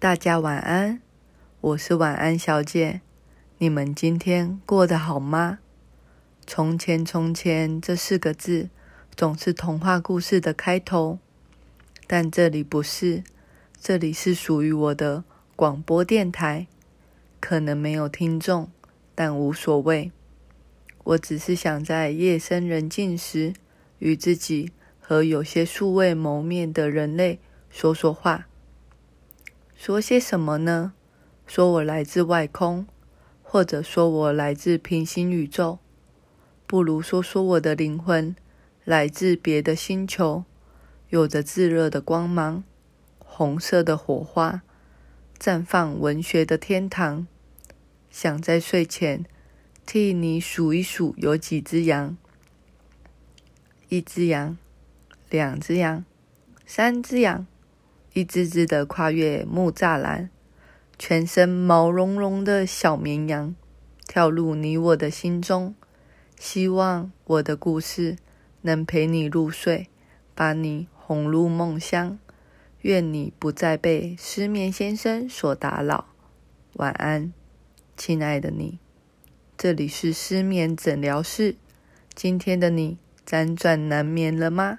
大家晚安，我是晚安小姐。你们今天过得好吗？从前，从前这四个字总是童话故事的开头，但这里不是，这里是属于我的广播电台。可能没有听众，但无所谓。我只是想在夜深人静时，与自己和有些素未谋面的人类说说话。说些什么呢？说我来自外空，或者说我来自平行宇宙，不如说说我的灵魂来自别的星球，有着炙热的光芒，红色的火花，绽放文学的天堂。想在睡前替你数一数有几只羊：一只羊，两只羊，三只羊。一只只的跨越木栅栏，全身毛茸茸的小绵羊，跳入你我的心中。希望我的故事能陪你入睡，把你哄入梦乡。愿你不再被失眠先生所打扰。晚安，亲爱的你。这里是失眠诊疗室。今天的你辗转难眠了吗？